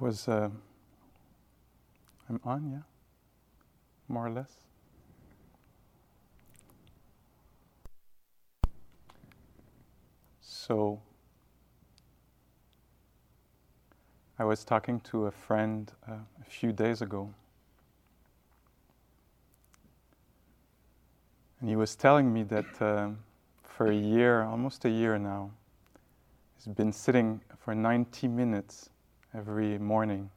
was. Uh, I'm on, yeah? More or less? So, I was talking to a friend uh, a few days ago, and he was telling me that uh, for a year, almost a year now, he's been sitting for 90 minutes every morning.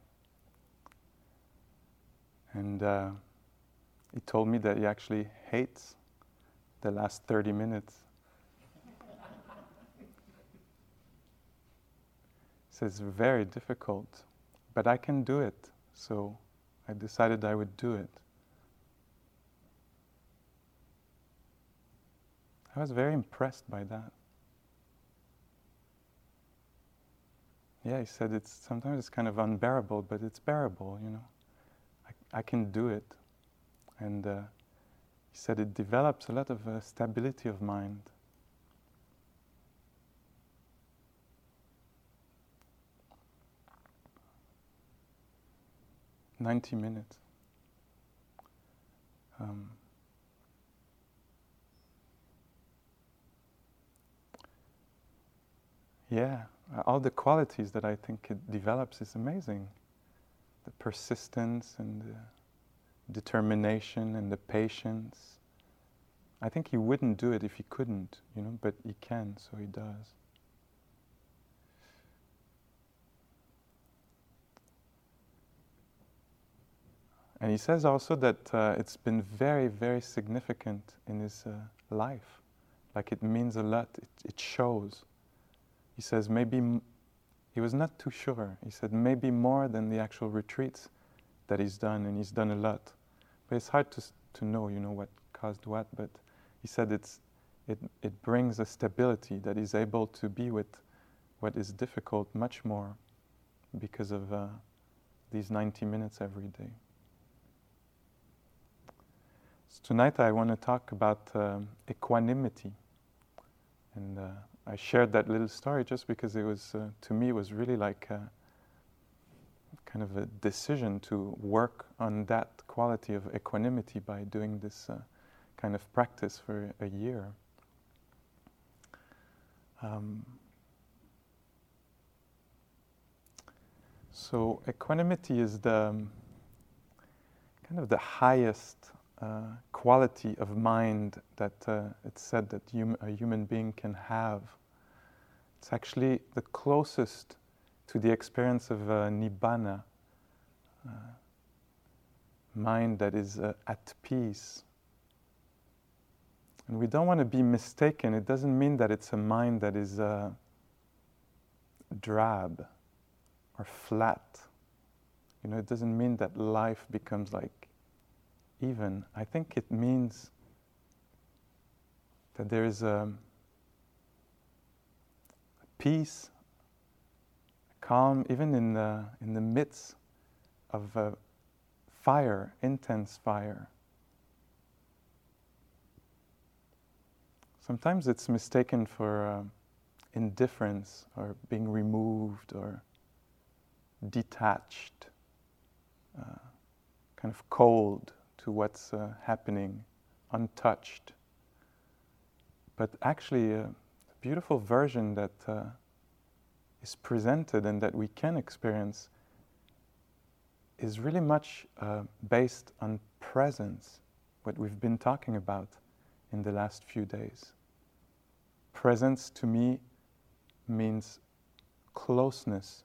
And uh, he told me that he actually hates the last 30 minutes. he says, very difficult, but I can do it. So I decided I would do it. I was very impressed by that. Yeah, he said it's sometimes it's kind of unbearable, but it's bearable, you know. I, I can do it. And uh, he said it develops a lot of uh, stability of mind. Ninety minutes. Um, yeah, all the qualities that I think it develops is amazing. The persistence and the determination and the patience. I think he wouldn't do it if he couldn't, you know, but he can, so he does. And he says also that uh, it's been very, very significant in his uh, life. Like it means a lot, it, it shows. He says maybe, m- he was not too sure. He said maybe more than the actual retreats that he's done, and he's done a lot. But it's hard to, to know, you know, what caused what, but he said it's, it, it brings a stability that he's able to be with what is difficult much more because of uh, these 90 minutes every day. So tonight I want to talk about um, equanimity. And uh, I shared that little story just because it was, uh, to me, was really like a, kind of a decision to work on that quality of equanimity by doing this uh, kind of practice for a year. Um, so equanimity is the um, kind of the highest uh, quality of mind that uh, it's said that hum- a human being can have. It's actually the closest to the experience of uh, nibbana, uh, mind that is uh, at peace. And we don't want to be mistaken. It doesn't mean that it's a mind that is uh, drab or flat. You know, it doesn't mean that life becomes like even. I think it means that there is a peace, calm, even in the, in the midst of a fire, intense fire. Sometimes it's mistaken for uh, indifference or being removed or detached, uh, kind of cold to what's uh, happening, untouched. But actually, a beautiful version that uh, is presented and that we can experience is really much uh, based on presence, what we've been talking about in the last few days. Presence to me means closeness,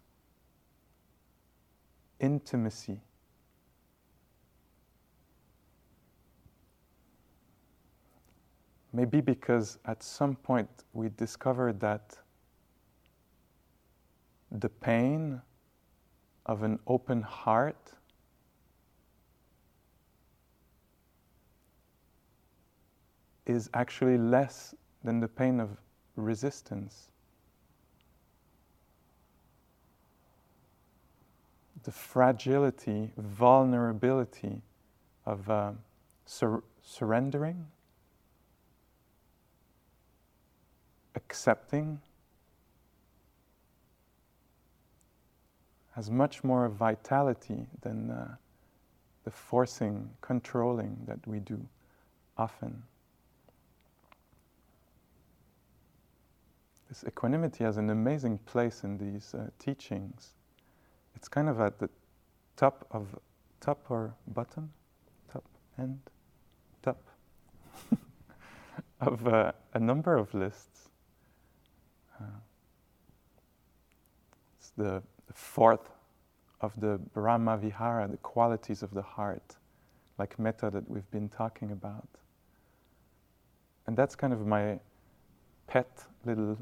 intimacy. Maybe because at some point we discovered that the pain of an open heart is actually less than the pain of resistance. The fragility, vulnerability of uh, sur- surrendering, accepting, has much more vitality than uh, the forcing, controlling that we do often. This equanimity has an amazing place in these uh, teachings. It's kind of at the top of top or bottom, top end, top of uh, a number of lists. Uh, the fourth of the Brahma Vihara, the qualities of the heart, like metta that we've been talking about. And that's kind of my pet little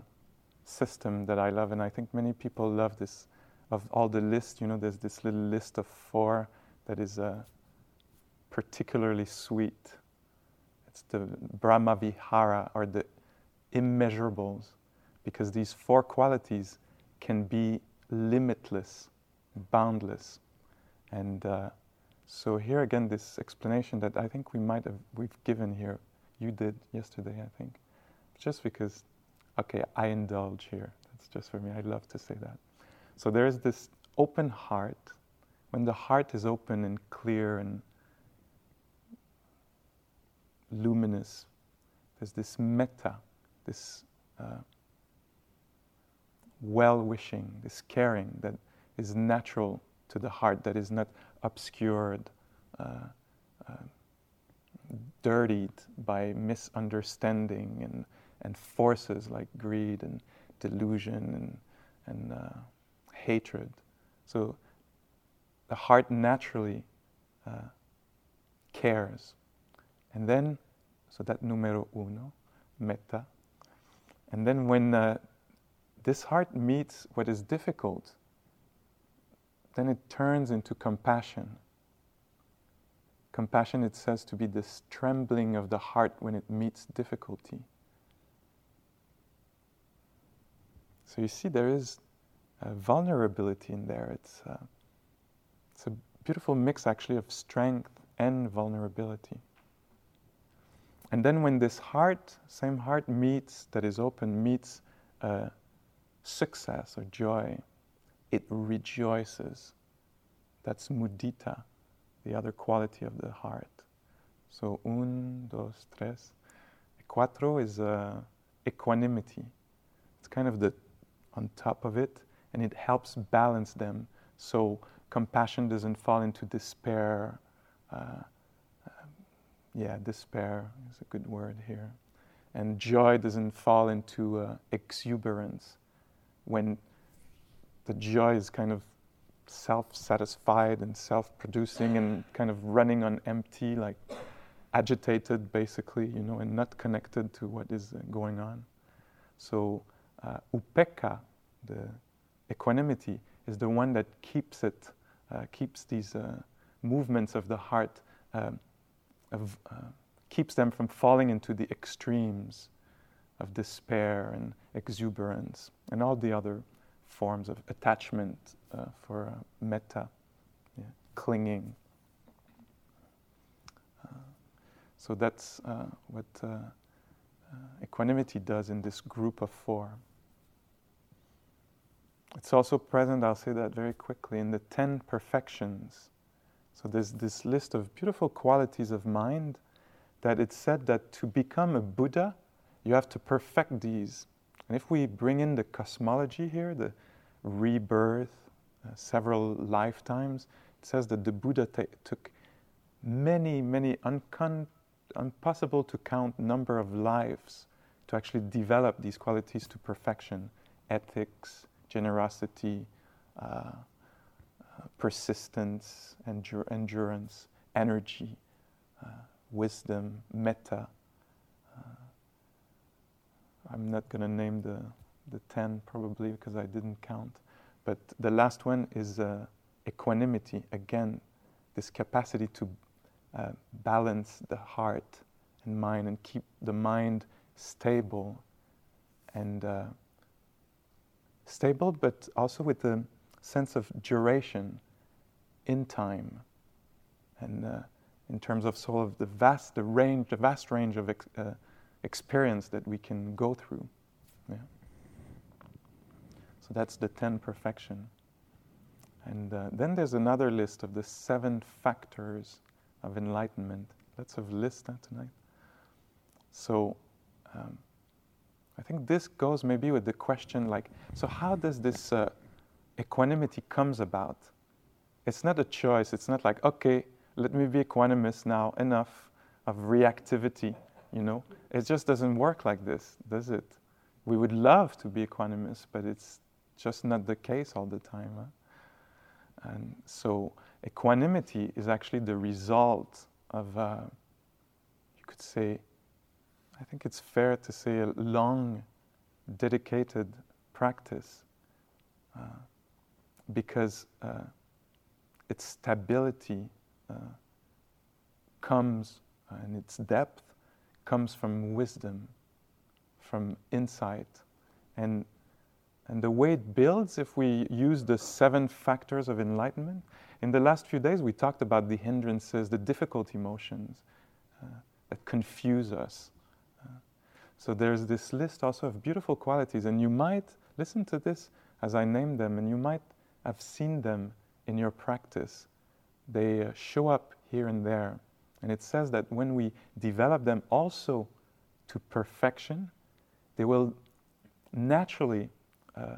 system that I love, and I think many people love this. Of all the list, you know, there's this little list of four that is uh, particularly sweet. It's the Brahma Vihara or the immeasurables, because these four qualities can be limitless, boundless. And uh, so here again, this explanation that I think we might have we've given here, you did yesterday, I think, just because, okay, I indulge here. That's just for me. I love to say that. So there is this open heart when the heart is open and clear and luminous, there's this metta, this uh, well wishing, this caring that is natural to the heart, that is not obscured, uh, uh, dirtied by misunderstanding and, and forces like greed and delusion and, and uh, hatred. So the heart naturally uh, cares. And then, so that numero uno, metta. And then when uh, this heart meets what is difficult, then it turns into compassion. Compassion, it says, to be this trembling of the heart when it meets difficulty. So you see, there is vulnerability in there. It's, uh, it's a beautiful mix, actually, of strength and vulnerability. And then when this heart, same heart meets, that is open, meets uh, success or joy, it rejoices. That's mudita, the other quality of the heart. So un, dos, tres. Cuatro is uh, equanimity. It's kind of the on top of it, and it helps balance them. So compassion doesn't fall into despair. Uh, uh, yeah, despair is a good word here. And joy doesn't fall into uh, exuberance when the joy is kind of self satisfied and self producing and kind of running on empty, like agitated basically, you know, and not connected to what is uh, going on. So, uh, upekkha, the equanimity, is the one that keeps it, uh, keeps these uh, movements of the heart, um, of, uh, keeps them from falling into the extremes of despair and exuberance and all the other forms of attachment uh, for uh, metta, yeah, clinging. Uh, so that's what equanimity does in this group of four. It's also present, I'll say that very quickly, in the 10 perfections. So there's this list of beautiful qualities of mind that it's said that to become a Buddha, you have to perfect these. And if we bring in the cosmology here, the rebirth, uh, several lifetimes, it says that the Buddha t- took many, many uncon- impossible to count number of lives to actually develop these qualities to perfection ethics, generosity, uh, uh, persistence, endur- endurance, energy, uh, wisdom, metta. Uh, I'm not going to name the, the 10 probably because I didn't count. But the last one is uh, equanimity. Again, this capacity to uh, balance the heart and mind and keep the mind stable and stable, but also with a sense of duration in time, and uh, in terms of sort of the vast, the range, the vast range of ex- uh, experience that we can go through. Yeah. So that's the ten perfection. And uh, then there's another list of the seven factors of enlightenment. Let's have list that tonight. So um, I think this goes maybe with the question like, so how does this uh, equanimity comes about? It's not a choice. It's not like, okay, let me be equanimous now, enough of reactivity, you know? It just doesn't work like this, does it? We would love to be equanimous, but it's just not the case all the time. Huh? And so equanimity is actually the result of, uh, you could say, I think it's fair to say a long, dedicated practice uh, because uh, its stability uh, comes uh, and its depth comes from wisdom, from insight. And, and the way it builds, if we use the seven factors of enlightenment, in the last few days we talked about the hindrances, the difficult emotions uh, that confuse us. Uh, so there's this list also of beautiful qualities, and you might listen to this as I name them, and you might have seen them in your practice. They uh, show up here and there. And it says that when we develop them also to perfection, they will naturally uh,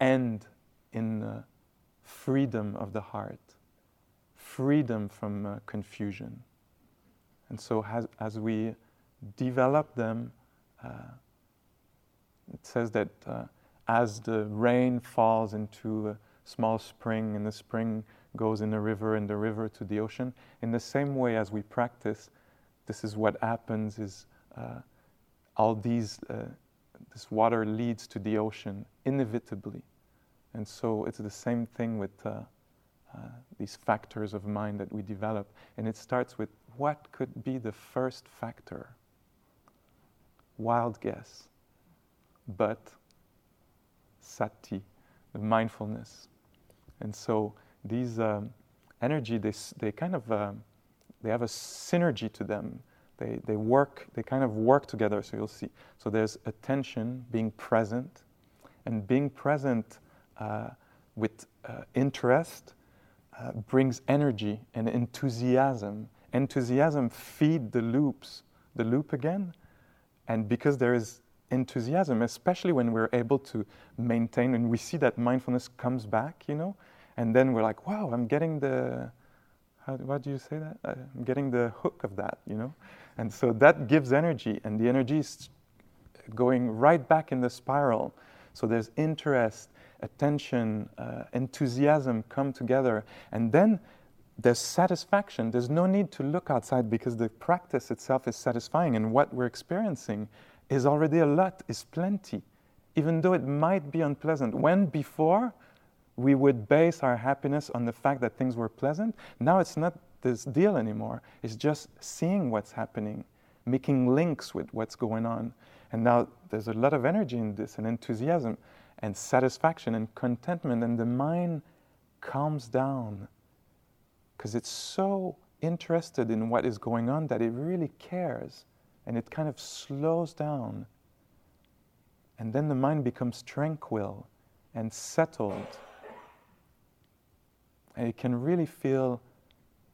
end in uh, freedom of the heart, freedom from uh, confusion. And so, as, as we develop them, uh, it says that uh, as the rain falls into a small spring, and the spring goes in the river and the river to the ocean. In the same way as we practice, this is what happens is uh, all these, uh, this water leads to the ocean inevitably. And so it's the same thing with uh, uh, these factors of mind that we develop. And it starts with what could be the first factor? Wild guess. But sati, the mindfulness. And so these um, energy, they, they kind of, um, they have a synergy to them. They, they work, they kind of work together, so you'll see. So there's attention, being present, and being present uh, with uh, interest uh, brings energy and enthusiasm. Enthusiasm feed the loops, the loop again, and because there is enthusiasm, especially when we're able to maintain, and we see that mindfulness comes back, you know, and then we're like, wow, I'm getting the, how, what do you say that? Uh, I'm getting the hook of that, you know? And so that gives energy, and the energy is going right back in the spiral. So there's interest, attention, uh, enthusiasm come together. And then there's satisfaction. There's no need to look outside because the practice itself is satisfying, and what we're experiencing is already a lot, is plenty, even though it might be unpleasant. When before, we would base our happiness on the fact that things were pleasant. Now it's not this deal anymore. It's just seeing what's happening, making links with what's going on. And now there's a lot of energy in this and enthusiasm and satisfaction and contentment, and the mind calms down because it's so interested in what is going on that it really cares and it kind of slows down. And then the mind becomes tranquil and settled you can really feel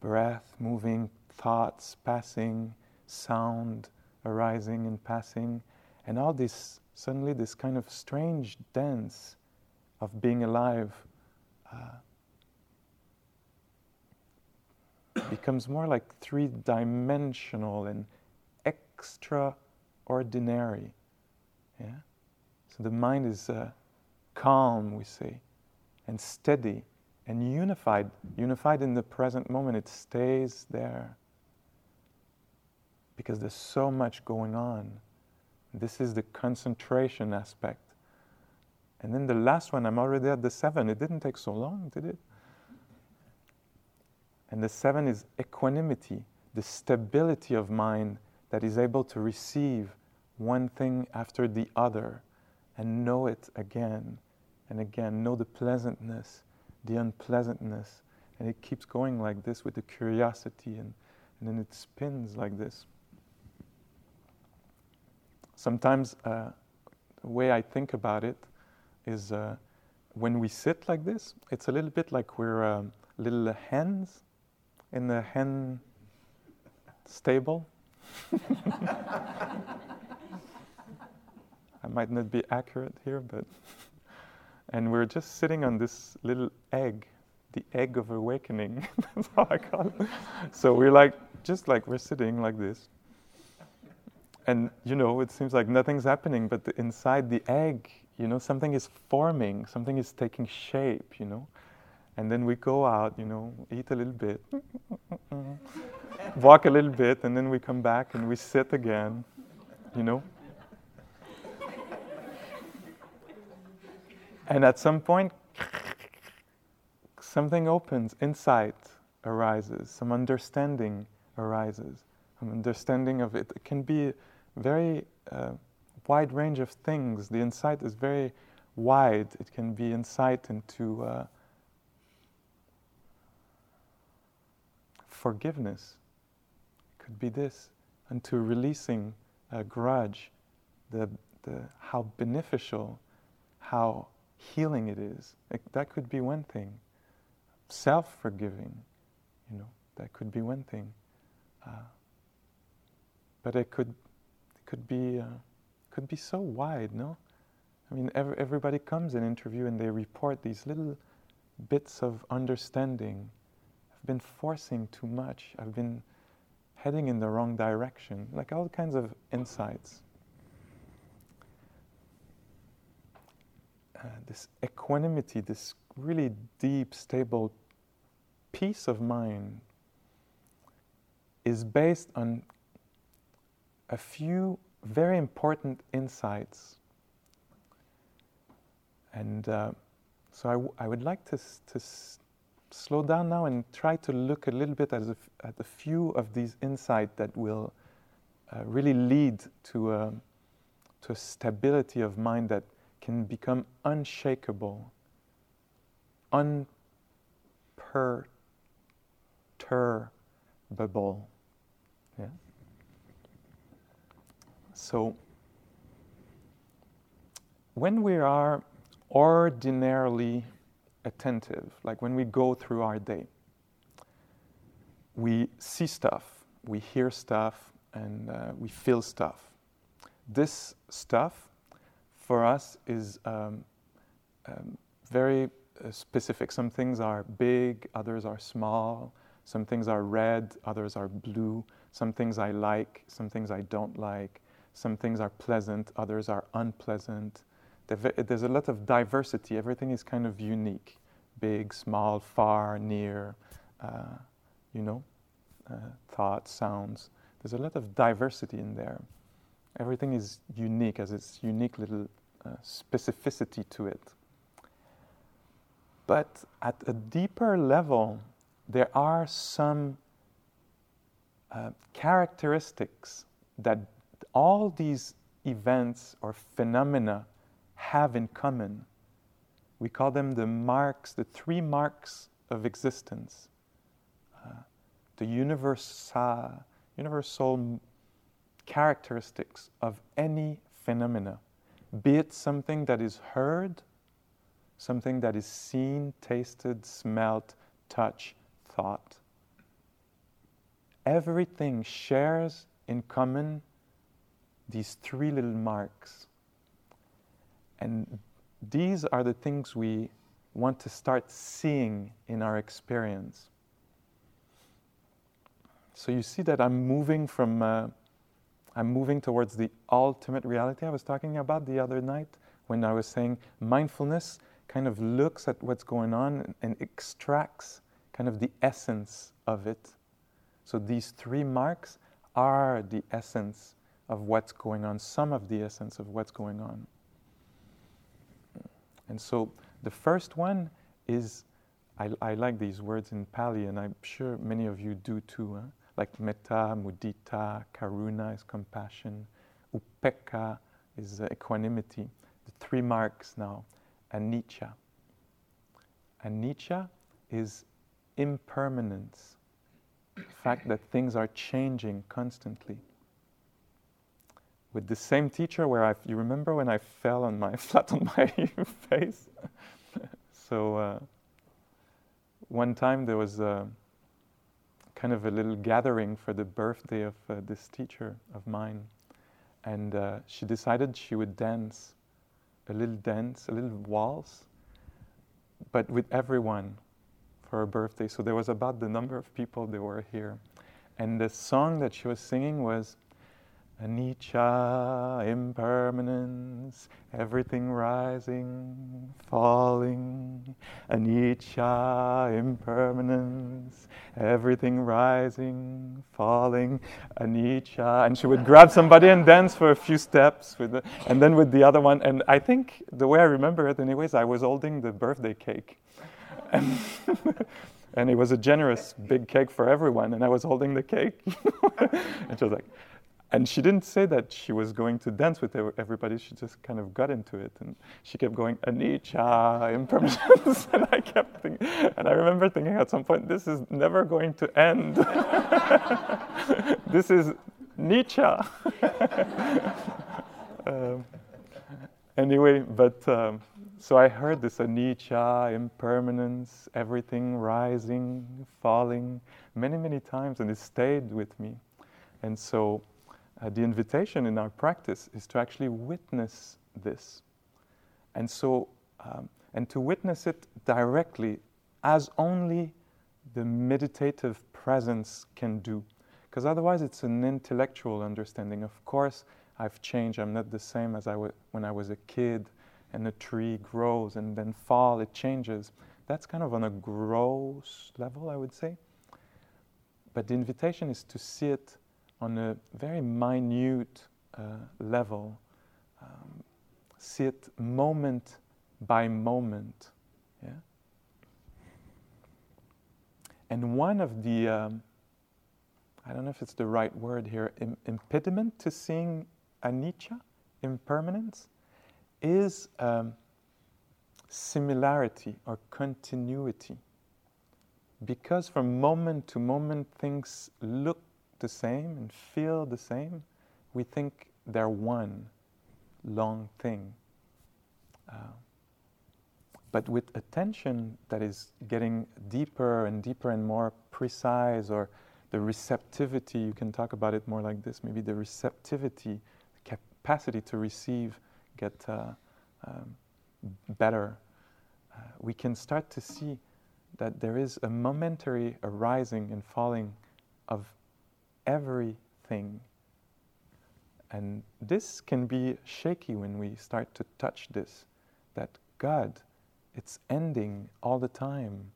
breath moving, thoughts passing, sound arising and passing, and all this suddenly this kind of strange dance of being alive uh, becomes more like three dimensional and extraordinary. Yeah? So the mind is uh, calm, we say, and steady and unified, unified in the present moment. It stays there because there's so much going on. This is the concentration aspect. And then the last one, I'm already at the seven. It didn't take so long, did it? And the seven is equanimity, the stability of mind that is able to receive one thing after the other and know it again and again, know the pleasantness the unpleasantness. And it keeps going like this with the curiosity, and, and then it spins like this. Sometimes uh, the way I think about it is uh, when we sit like this, it's a little bit like we're um, little hens in the hen stable. I might not be accurate here, but. And we're just sitting on this little egg, the egg of awakening. That's how I call it. So we're like, just like we're sitting like this. And, you know, it seems like nothing's happening, but the, inside the egg, you know, something is forming, something is taking shape, you know. And then we go out, you know, eat a little bit, walk a little bit, and then we come back and we sit again, you know. And at some point, something opens, insight arises, some understanding arises, an understanding of it. It can be very uh, wide range of things. The insight is very wide. It can be insight into uh, forgiveness. It could be this, into releasing a grudge, the, the, how beneficial, how healing it is. That could be one thing. Self forgiving, you know, that could be one thing. Uh, but it could, it could be, uh, could be so wide, no? I mean, every, everybody comes in interview and they report these little bits of understanding. I've been forcing too much. I've been heading in the wrong direction. Like all kinds of insights. Uh, this equanimity, this really deep, stable peace of mind is based on a few very important insights. And uh, so I, w- I would like to, s- to s- slow down now and try to look a little bit at a, f- at a few of these insights that will uh, really lead to a, to a stability of mind that can become unshakable, unperturbable. Yeah? So, when we are ordinarily attentive, like when we go through our day, we see stuff, we hear stuff, and uh, we feel stuff. This stuff for us is um, um, very uh, specific. Some things are big, others are small. Some things are red, others are blue. Some things I like, some things I don't like. Some things are pleasant, others are unpleasant. There's a lot of diversity. Everything is kind of unique big, small, far, near, uh, you know, uh, thoughts, sounds. There's a lot of diversity in there. Everything is unique, as its unique little uh, specificity to it. But at a deeper level, there are some uh, characteristics that all these events or phenomena have in common. We call them the marks, the three marks of existence. Uh, the universal, universal characteristics of any phenomena, be it something that is heard, something that is seen, tasted, smelt, touched, thought. Everything shares in common these three little marks. And these are the things we want to start seeing in our experience. So you see that I'm moving from, uh, I'm moving towards the ultimate reality I was talking about the other night when I was saying mindfulness kind of looks at what's going on and, extracts kind of the essence of it. So these three marks are the essence of what's going on, some of the essence of what's going on. And so the first one is, I, I like these words in Pali, and I'm sure many of you do too. Huh? Like metta, mudita, karuna is compassion, upekkha is equanimity. The three marks now, anicca. Anicca is impermanence, the fact that things are changing constantly with the same teacher where I, you remember when I fell on my, flat on my face? so uh, one time there was a, kind of a little gathering for the birthday of uh, this teacher of mine, and uh, she decided she would dance a little dance, a little waltz, but with everyone for her birthday. So there was about the number of people that were here. And the song that she was singing was Anicca, impermanence, everything rising, falling. Anicca, impermanence, everything rising, falling. Anicca. And she would grab somebody and dance for a few steps, with the, and then with the other one. And I think the way I remember it, anyways, I was holding the birthday cake. And, and it was a generous big cake for everyone, and I was holding the cake. and she was like, and she didn't say that she was going to dance with everybody. She just kind of got into it, and she kept going Anicca impermanence, and I kept thinking, and I remember thinking at some point, this is never going to end. this is Nietzsche. um, anyway, but um, so I heard this anicca, impermanence, everything rising, falling, many, many times, and it stayed with me. And so uh, the invitation in our practice is to actually witness this. And so, um, and to witness it directly as only the meditative presence can do. Because otherwise, it's an intellectual understanding. Of course, I've changed. I'm not the same as I was when I was a kid, and a tree grows and then fall, it changes. That's kind of on a gross level, I would say. But the invitation is to see it on a very minute uh, level, um, see it moment by moment. Yeah? And one of the, um, I don't know if it's the right word here, Im- impediment to seeing anicca, impermanence, is um, similarity or continuity. Because from moment to moment things look the same and feel the same, we think they're one long thing. Uh, but with attention that is getting deeper and deeper and more precise, or the receptivity, you can talk about it more like this maybe the receptivity, the capacity to receive get uh, um, better, uh, we can start to see that there is a momentary arising and falling of everything. And this can be shaky when we start to touch this, that God, it's ending all the time,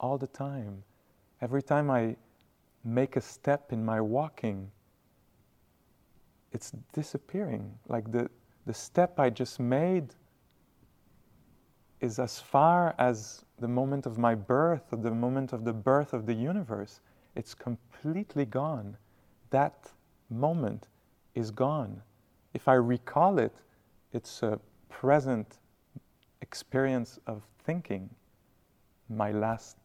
all the time. Every time I make a step in my walking, it's disappearing. Like the, the step I just made is as far as the moment of my birth, or the moment of the birth of the universe. It's completely gone. That moment is gone. If I recall it, it's a present experience of thinking. My last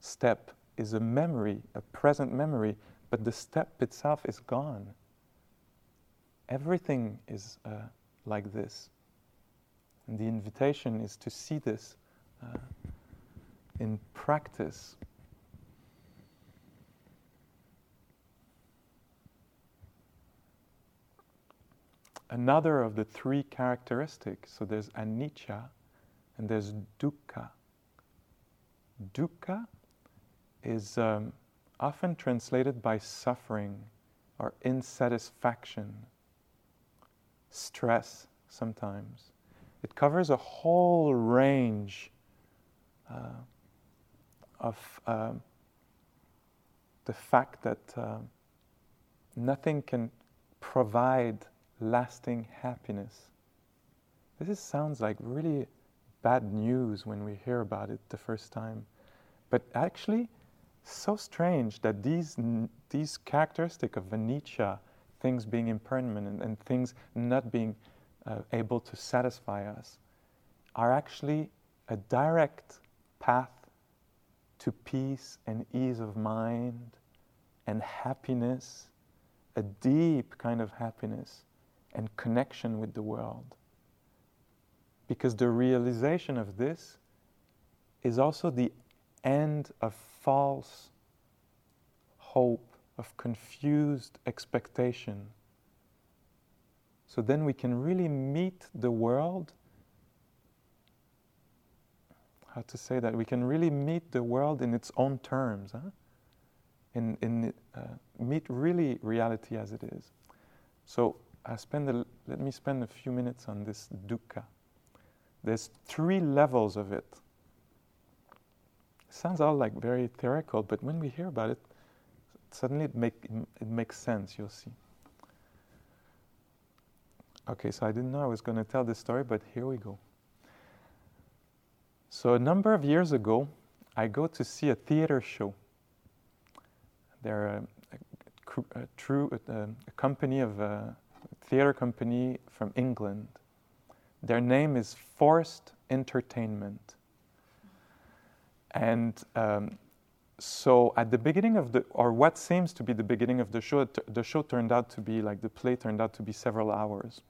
step is a memory, a present memory, but the step itself is gone. Everything is uh, like this. And the invitation is to see this uh, in practice. Another of the three characteristics. So there's anicca and there's dukkha. Dukkha is um, often translated by suffering or insatisfaction, stress sometimes. It covers a whole range uh, of uh, the fact that uh, nothing can provide lasting happiness. This is, sounds like really bad news when we hear about it the first time. But actually, so strange that these, these characteristics of anicca, things being impermanent and, and things not being uh, able to satisfy us, are actually a direct path to peace and ease of mind and happiness, a deep kind of happiness and connection with the world. because the realization of this is also the end of false hope, of confused expectation. So then we can really meet the world. How to say that? We can really meet the world in its own terms. Huh? In, in, uh, meet really reality as it is. So I spend a, let me spend a few minutes on this dukkha. There's three levels of it. it. Sounds all like very theoretical, but when we hear about it, suddenly it, make, it makes sense, you'll see. Okay, so I didn't know I was going to tell this story, but here we go. So, a number of years ago, I go to see a theater show. They're a, a, a true a, company of a theater company from England. Their name is Forced Entertainment. And um, so at the beginning of the, or what seems to be the beginning of the show, the show turned out to be like the play turned out to be several hours,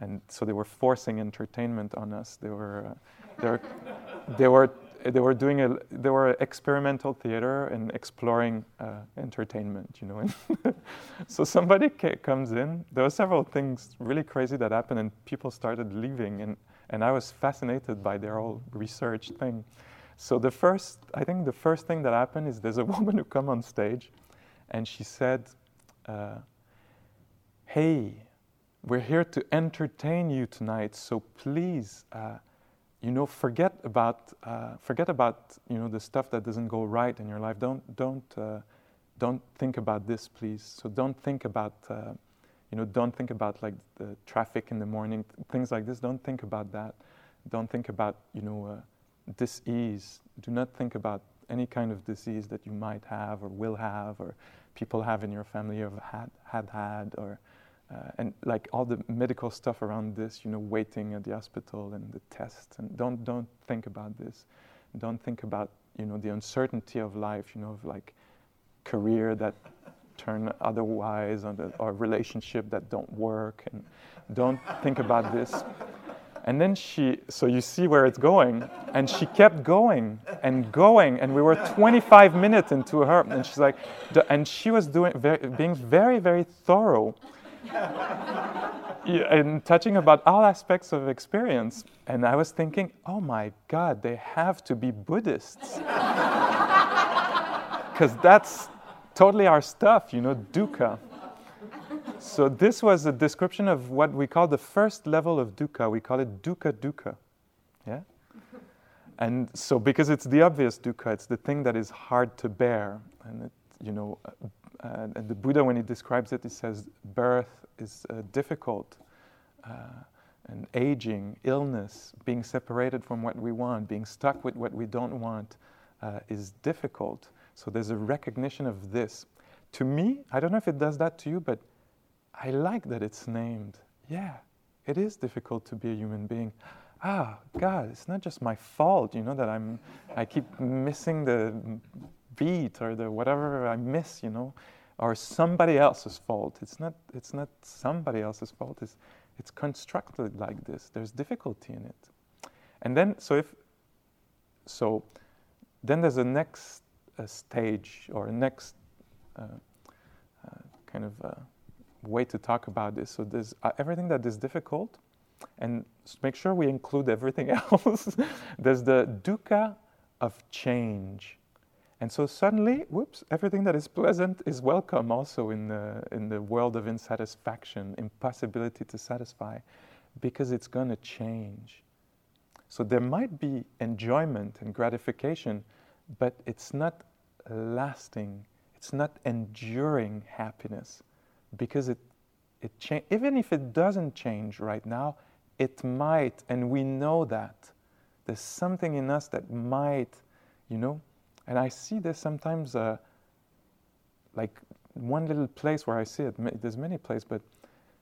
and so they were forcing entertainment on us. They were, uh, they were, they were, they were doing a, they were experimental theater and exploring uh, entertainment, you know. so somebody ca- comes in. There were several things really crazy that happened, and people started leaving, and and I was fascinated by their whole research thing. So the first, I think the first thing that happened is there's a woman who come on stage, and she said, uh, "Hey, we're here to entertain you tonight, so please, uh, you know, forget about uh, forget about you know the stuff that doesn't go right in your life. Don't don't uh, don't think about this, please. So don't think about." Uh, you know, don't think about like the traffic in the morning, things like this. Don't think about that. Don't think about, you know, uh, disease. Do not think about any kind of disease that you might have or will have or people have in your family or had had, had or uh, and like all the medical stuff around this, you know, waiting at the hospital and the tests. And don't don't think about this. Don't think about you know the uncertainty of life. You know, of like career that turn otherwise or, the, or relationship that don't work and don't think about this and then she, so you see where it's going. And she kept going and going. And we were 25 minutes into her. And she's like, and she was doing, very, being very, very thorough and touching about all aspects of experience. And I was thinking, oh my God, they have to be Buddhists. Because that's totally our stuff, you know, dukkha. So this was a description of what we call the first level of dukkha. We call it dukkha dukkha. Yeah? And so because it's the obvious dukkha, it's the thing that is hard to bear. And it, you know, uh, and the Buddha, when he describes it, he says birth is uh, difficult. Uh, and aging, illness, being separated from what we want, being stuck with what we don't want uh, is difficult. So there's a recognition of this. To me, I don't know if it does that to you, but I like that it's named. Yeah, it is difficult to be a human being. Ah, God, it's not just my fault, you know, that I'm, I keep missing the beat or the whatever I miss, you know, or somebody else's fault. It's not, it's not somebody else's fault. It's, it's constructed like this. There's difficulty in it. And then, so if, so then there's a next uh, stage or a next uh, uh, kind of uh, way to talk about this. So there's uh, everything that is difficult, and make sure we include everything else. there's the dukkha of change. And so suddenly, whoops, everything that is pleasant is welcome also in the, in the world of insatisfaction, impossibility to satisfy, because it's going to change. So there might be enjoyment and gratification, but it's not lasting, it's not enduring happiness because it, it cha- even if it doesn't change right now, it might, and we know that. There's something in us that might, you know, and I see this sometimes, uh, like one little place where I see it. There's many places, but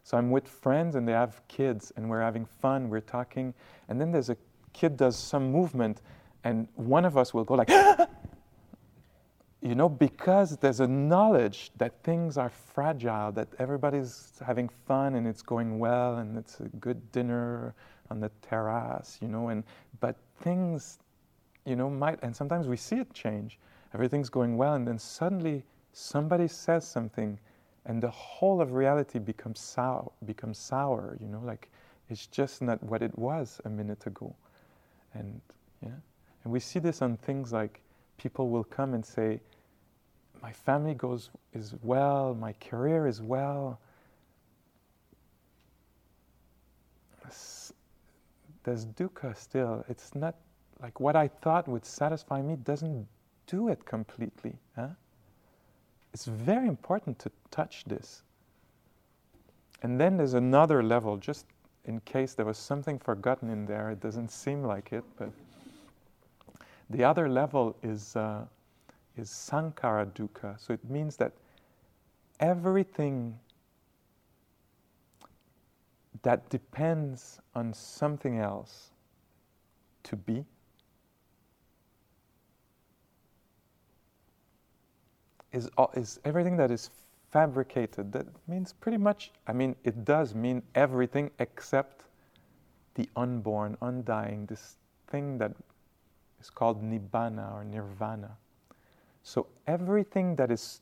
so I'm with friends and they have kids and we're having fun, we're talking, and then there's a kid does some movement, and one of us will go like, you you know, because there's a knowledge that things are fragile, that everybody's having fun and it's going well and it's a good dinner on the terrace, you know, and but things, you know, might and sometimes we see it change. Everything's going well, and then suddenly somebody says something, and the whole of reality becomes sour, becomes sour, you know, like it's just not what it was a minute ago, and yeah, and we see this on things like people will come and say, my family goes is well, my career is well. There's dukkha still. It's not like what I thought would satisfy me doesn't do it completely. Huh? It's very important to touch this. And then there's another level, just in case there was something forgotten in there. It doesn't seem like it, but the other level is, uh, is sankhara dukkha. So it means that everything that depends on something else to be is, is everything that is fabricated. That means pretty much, I mean, it does mean everything except the unborn, undying, this thing that is called nibbana or nirvana. So everything that is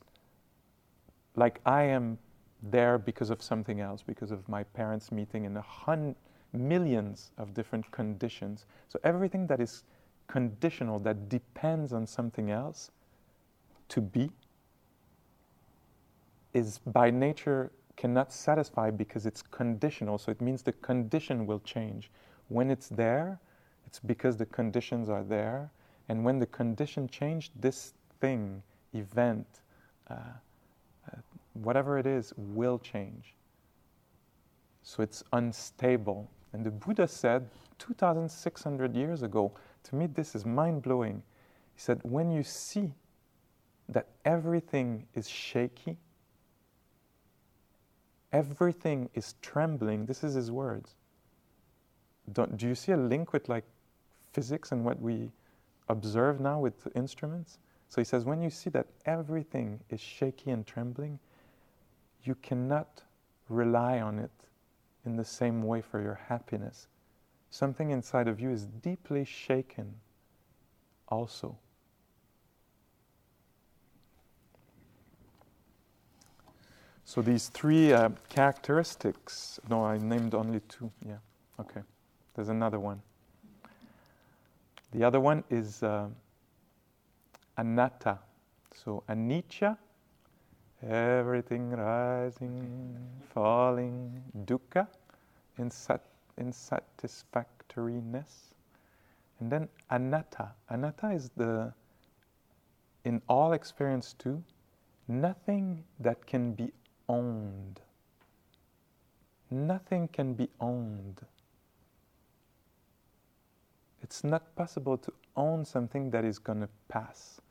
like I am there because of something else, because of my parents meeting in a hun- millions of different conditions. So everything that is conditional, that depends on something else to be, is by nature cannot satisfy because it's conditional. So it means the condition will change. When it's there, it's because the conditions are there. And when the condition changed, this thing, event, uh, uh, whatever it is, will change. So it's unstable. And the Buddha said 2,600 years ago, to me, this is mind blowing. He said, when you see that everything is shaky, everything is trembling, this is his words. Don't, do you see a link with like physics and what we observe now with instruments. So he says, when you see that everything is shaky and trembling, you cannot rely on it in the same way for your happiness. Something inside of you is deeply shaken also. So these three uh, characteristics, no, I named only two. Yeah, okay. There's another one. The other one is uh, anatta. So anicca, everything rising, falling, dukkha, insat- insatisfactoriness. And then anatta. Anatta is the, in all experience too, nothing that can be owned. Nothing can be owned it's not possible to own something that is going to pass.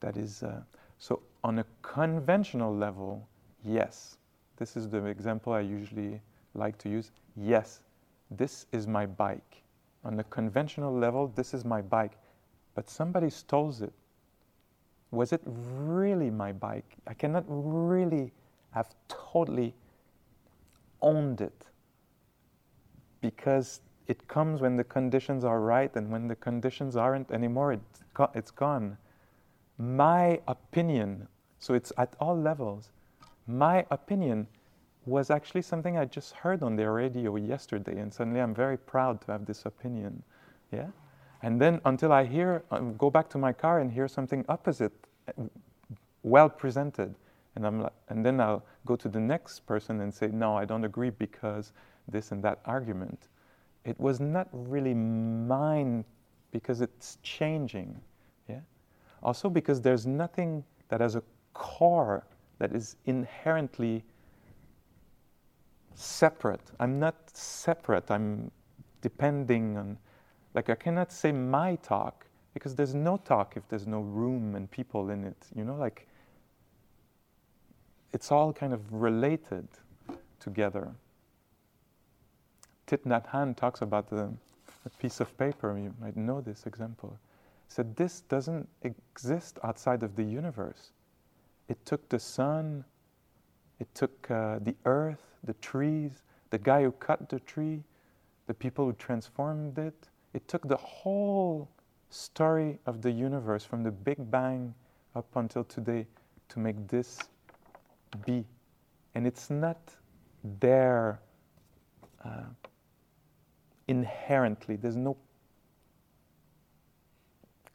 That is, uh, so on a conventional level, yes. This is the example I usually like to use. Yes, this is my bike. On a conventional level, this is my bike. But somebody stole it. Was it really my bike? I cannot really have totally owned it because it comes when the conditions are right, and when the conditions aren't anymore, it's, go- it's gone. My opinion, so it's at all levels, my opinion was actually something I just heard on the radio yesterday, and suddenly I'm very proud to have this opinion. Yeah? And then until I hear, um, go back to my car and hear something opposite, well presented, and, I'm like, and then I'll go to the next person and say, no, I don't agree because this and that argument it was not really mine because it's changing. Yeah? Also because there's nothing that has a core that is inherently separate. I'm not separate. I'm depending on, like, I cannot say my talk because there's no talk if there's no room and people in it. You know, like, it's all kind of related together. Thich Nhat Hanh talks about the, a piece of paper, you might know this example. He said this doesn't exist outside of the universe. It took the sun, it took uh, the earth, the trees, the guy who cut the tree, the people who transformed it. It took the whole story of the universe from the Big Bang up until today to make this be. And it's not there uh, inherently, there's no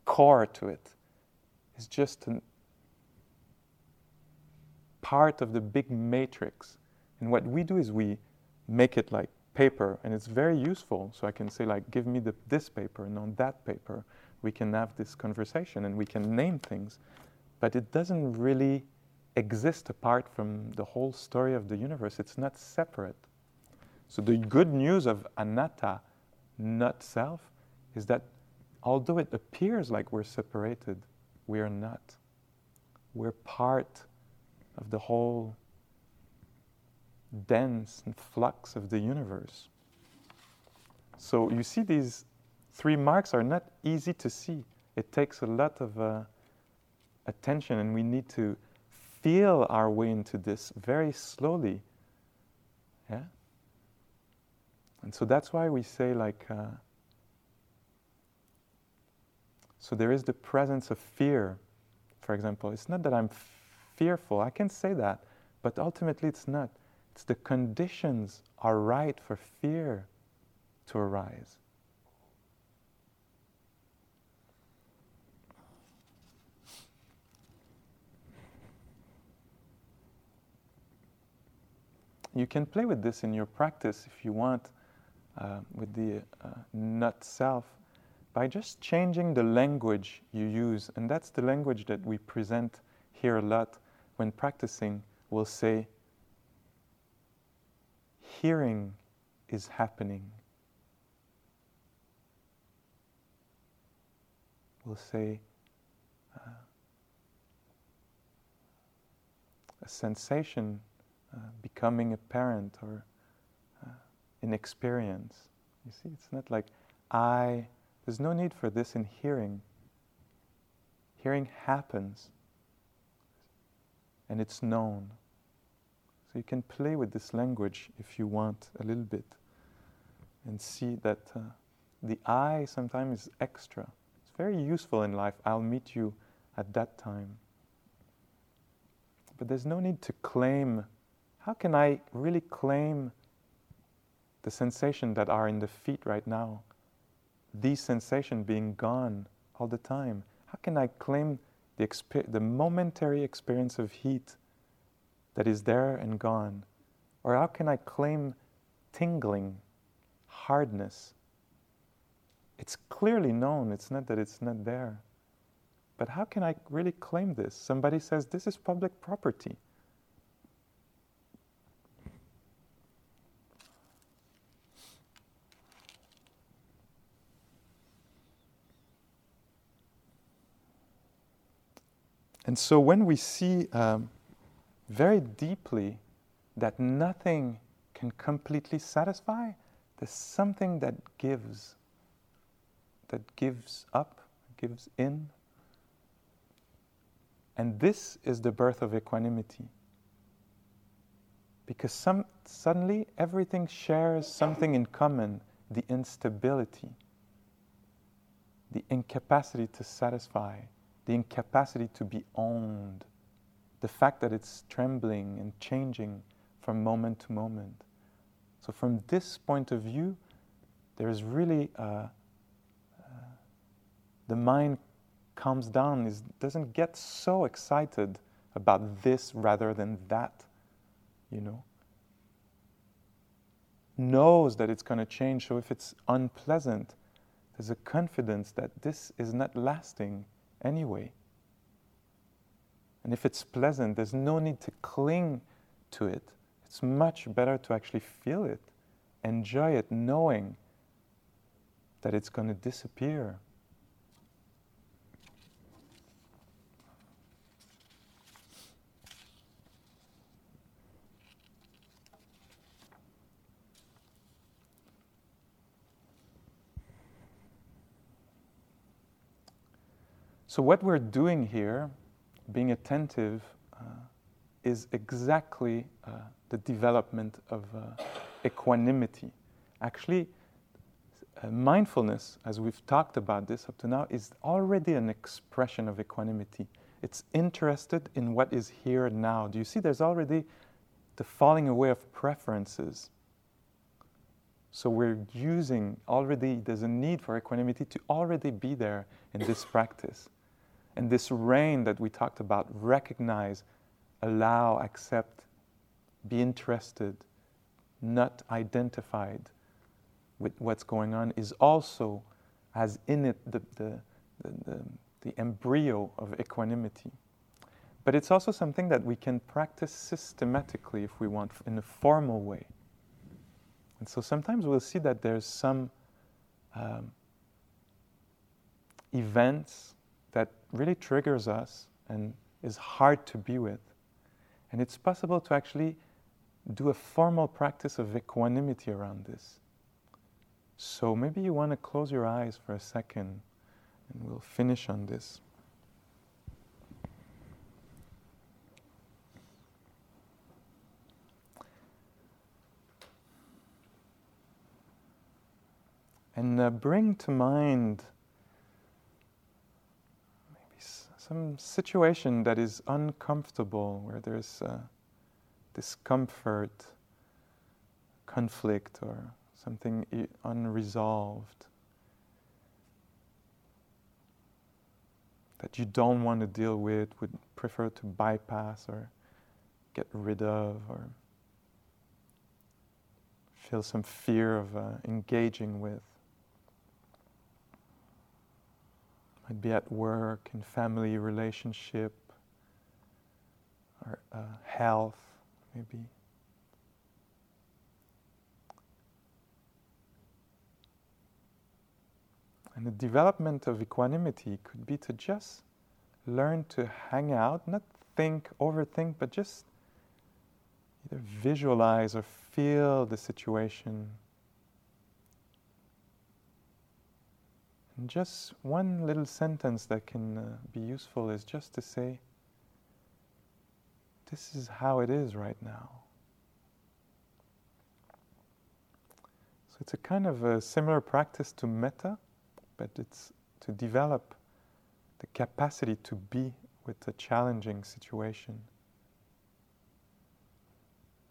core to it. It's just a part of the big matrix. And what we do is we make it like paper, and it's very useful. So I can say, like, give me the, this paper and on that paper, we can have this conversation and we can name things. But it doesn't really exist apart from the whole story of the universe. It's not separate. So the good news of anatta, not self, is that although it appears like we're separated, we are not. We're part of the whole dense and flux of the universe. So you see, these three marks are not easy to see. It takes a lot of uh, attention, and we need to feel our way into this very slowly. Yeah? And so that's why we say, like, uh, so there is the presence of fear, for example. It's not that I'm fearful, I can say that, but ultimately it's not. It's the conditions are right for fear to arise. You can play with this in your practice if you want, uh, with the uh, not self, by just changing the language you use. And that's the language that we present here a lot when practicing. We'll say, hearing is happening. We'll say, uh, a sensation uh, becoming parent or uh, in experience. You see, it's not like I, there's no need for this in hearing. Hearing happens and it's known. So you can play with this language if you want a little bit and see that uh, the I sometimes is extra. It's very useful in life. I'll meet you at that time. But there's no need to claim how can I really claim the sensation that are in the feet right now? These sensations being gone all the time. How can I claim the, the momentary experience of heat that is there and gone? Or how can I claim tingling, hardness? It's clearly known, it's not that it's not there. But how can I really claim this? Somebody says this is public property. And so when we see um, very deeply that nothing can completely satisfy, there's something that gives, that gives up, gives in. And this is the birth of equanimity. Because some, suddenly everything shares something in common the instability, the incapacity to satisfy, the incapacity to be owned, the fact that it's trembling and changing from moment to moment. So, from this point of view, there is really uh, uh, the mind calms down, is, doesn't get so excited about this rather than that, you know. Knows that it's going to change, so if it's unpleasant, there's a confidence that this is not lasting anyway. And if it's pleasant, there's no need to cling to it. It's much better to actually feel it, enjoy it, knowing that it's going to disappear. So, what we're doing here, being attentive, uh, is exactly uh, the development of uh, equanimity. Actually, uh, mindfulness, as we've talked about this up to now, is already an expression of equanimity. It's interested in what is here now. Do you see there's already the falling away of preferences? So we're using already, there's a need for equanimity to already be there in this practice. And this rain that we talked about, recognize, allow, accept, be interested, not identified with what's going on, is also has in it the, the, the, the, embryo of equanimity. But it's also something that we can practice systematically if we want, in a formal way. And so sometimes we'll see that there's some um, events that really triggers us and is hard to be with. And it's possible to actually do a formal practice of equanimity around this. So maybe you want to close your eyes for a second and we'll finish on this. and uh, bring to mind maybe s- some situation that is uncomfortable, where there's uh, discomfort, conflict, or something I- unresolved that you don't want to deal with, would prefer to bypass or get rid of, or feel some fear of uh, engaging with. Might be at work, in family relationship, or uh, health, maybe. And the development of equanimity could be to just learn to hang out, not think, overthink, but just either visualize or feel the situation And just one little sentence that can uh, be useful is just to say, This is how it is right now. So it's a kind of a similar practice to metta, but it's to develop the capacity to be with a challenging situation.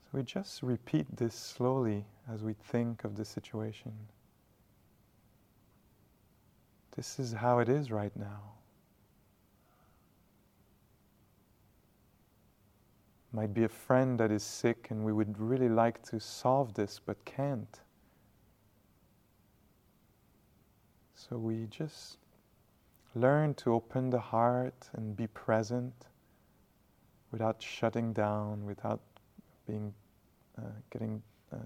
So we just repeat this slowly as we think of the situation. This is how it is right now. Might be a friend that is sick and we would really like to solve this but can't. So we just learn to open the heart and be present without shutting down, without being uh, getting uh,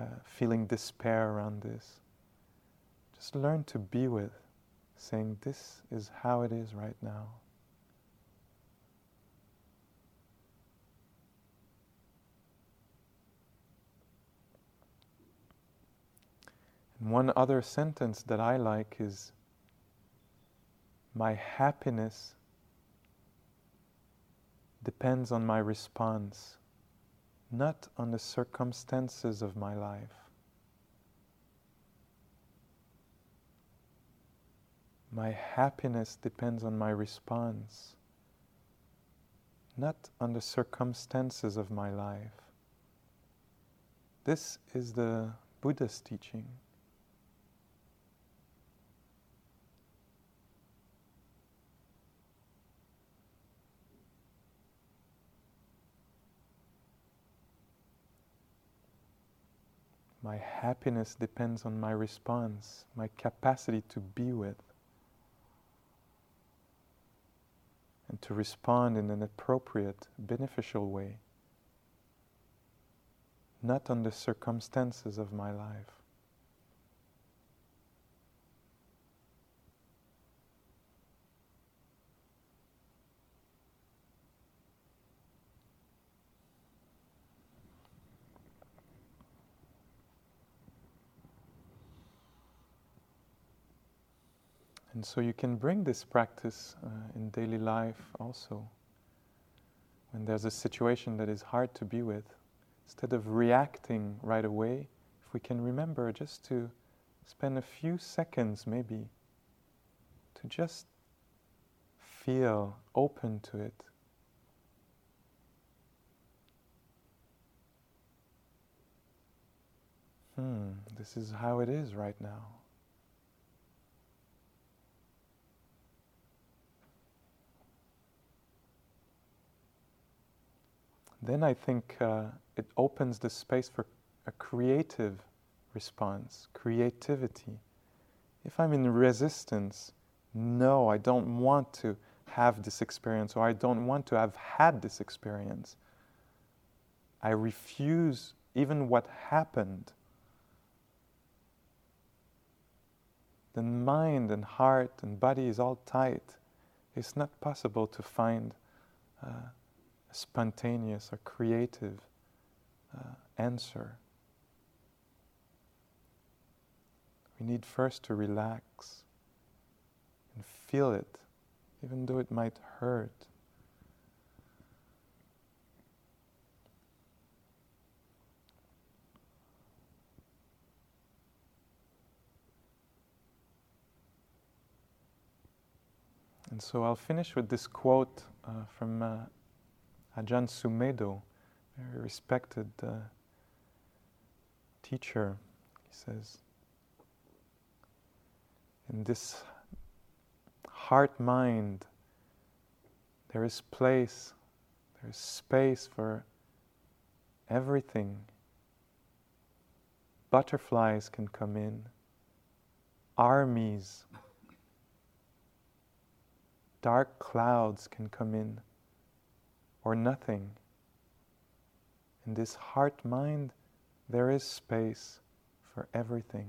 uh, feeling despair around this. Just learn to be with, saying, This is how it is right now. And one other sentence that I like is My happiness depends on my response, not on the circumstances of my life. My happiness depends on my response, not on the circumstances of my life. This is the Buddha's teaching. My happiness depends on my response, my capacity to be with. And to respond in an appropriate, beneficial way, not on the circumstances of my life. And so you can bring this practice uh, in daily life also. When there's a situation that is hard to be with, instead of reacting right away, if we can remember just to spend a few seconds maybe to just feel open to it. Hmm, this is how it is right now. Then I think uh, it opens the space for a creative response, creativity. If I'm in resistance, no, I don't want to have this experience, or I don't want to have had this experience. I refuse even what happened. The mind and heart and body is all tight. It's not possible to find. Uh, spontaneous or creative uh, answer. We need first to relax and feel it, even though it might hurt. And so I'll finish with this quote uh, from uh, Ajahn Sumedho, very respected uh, teacher, he says, in this heart mind, there is place, there is space for everything. Butterflies can come in, armies, dark clouds can come in or nothing. In this heart mind, there is space for everything.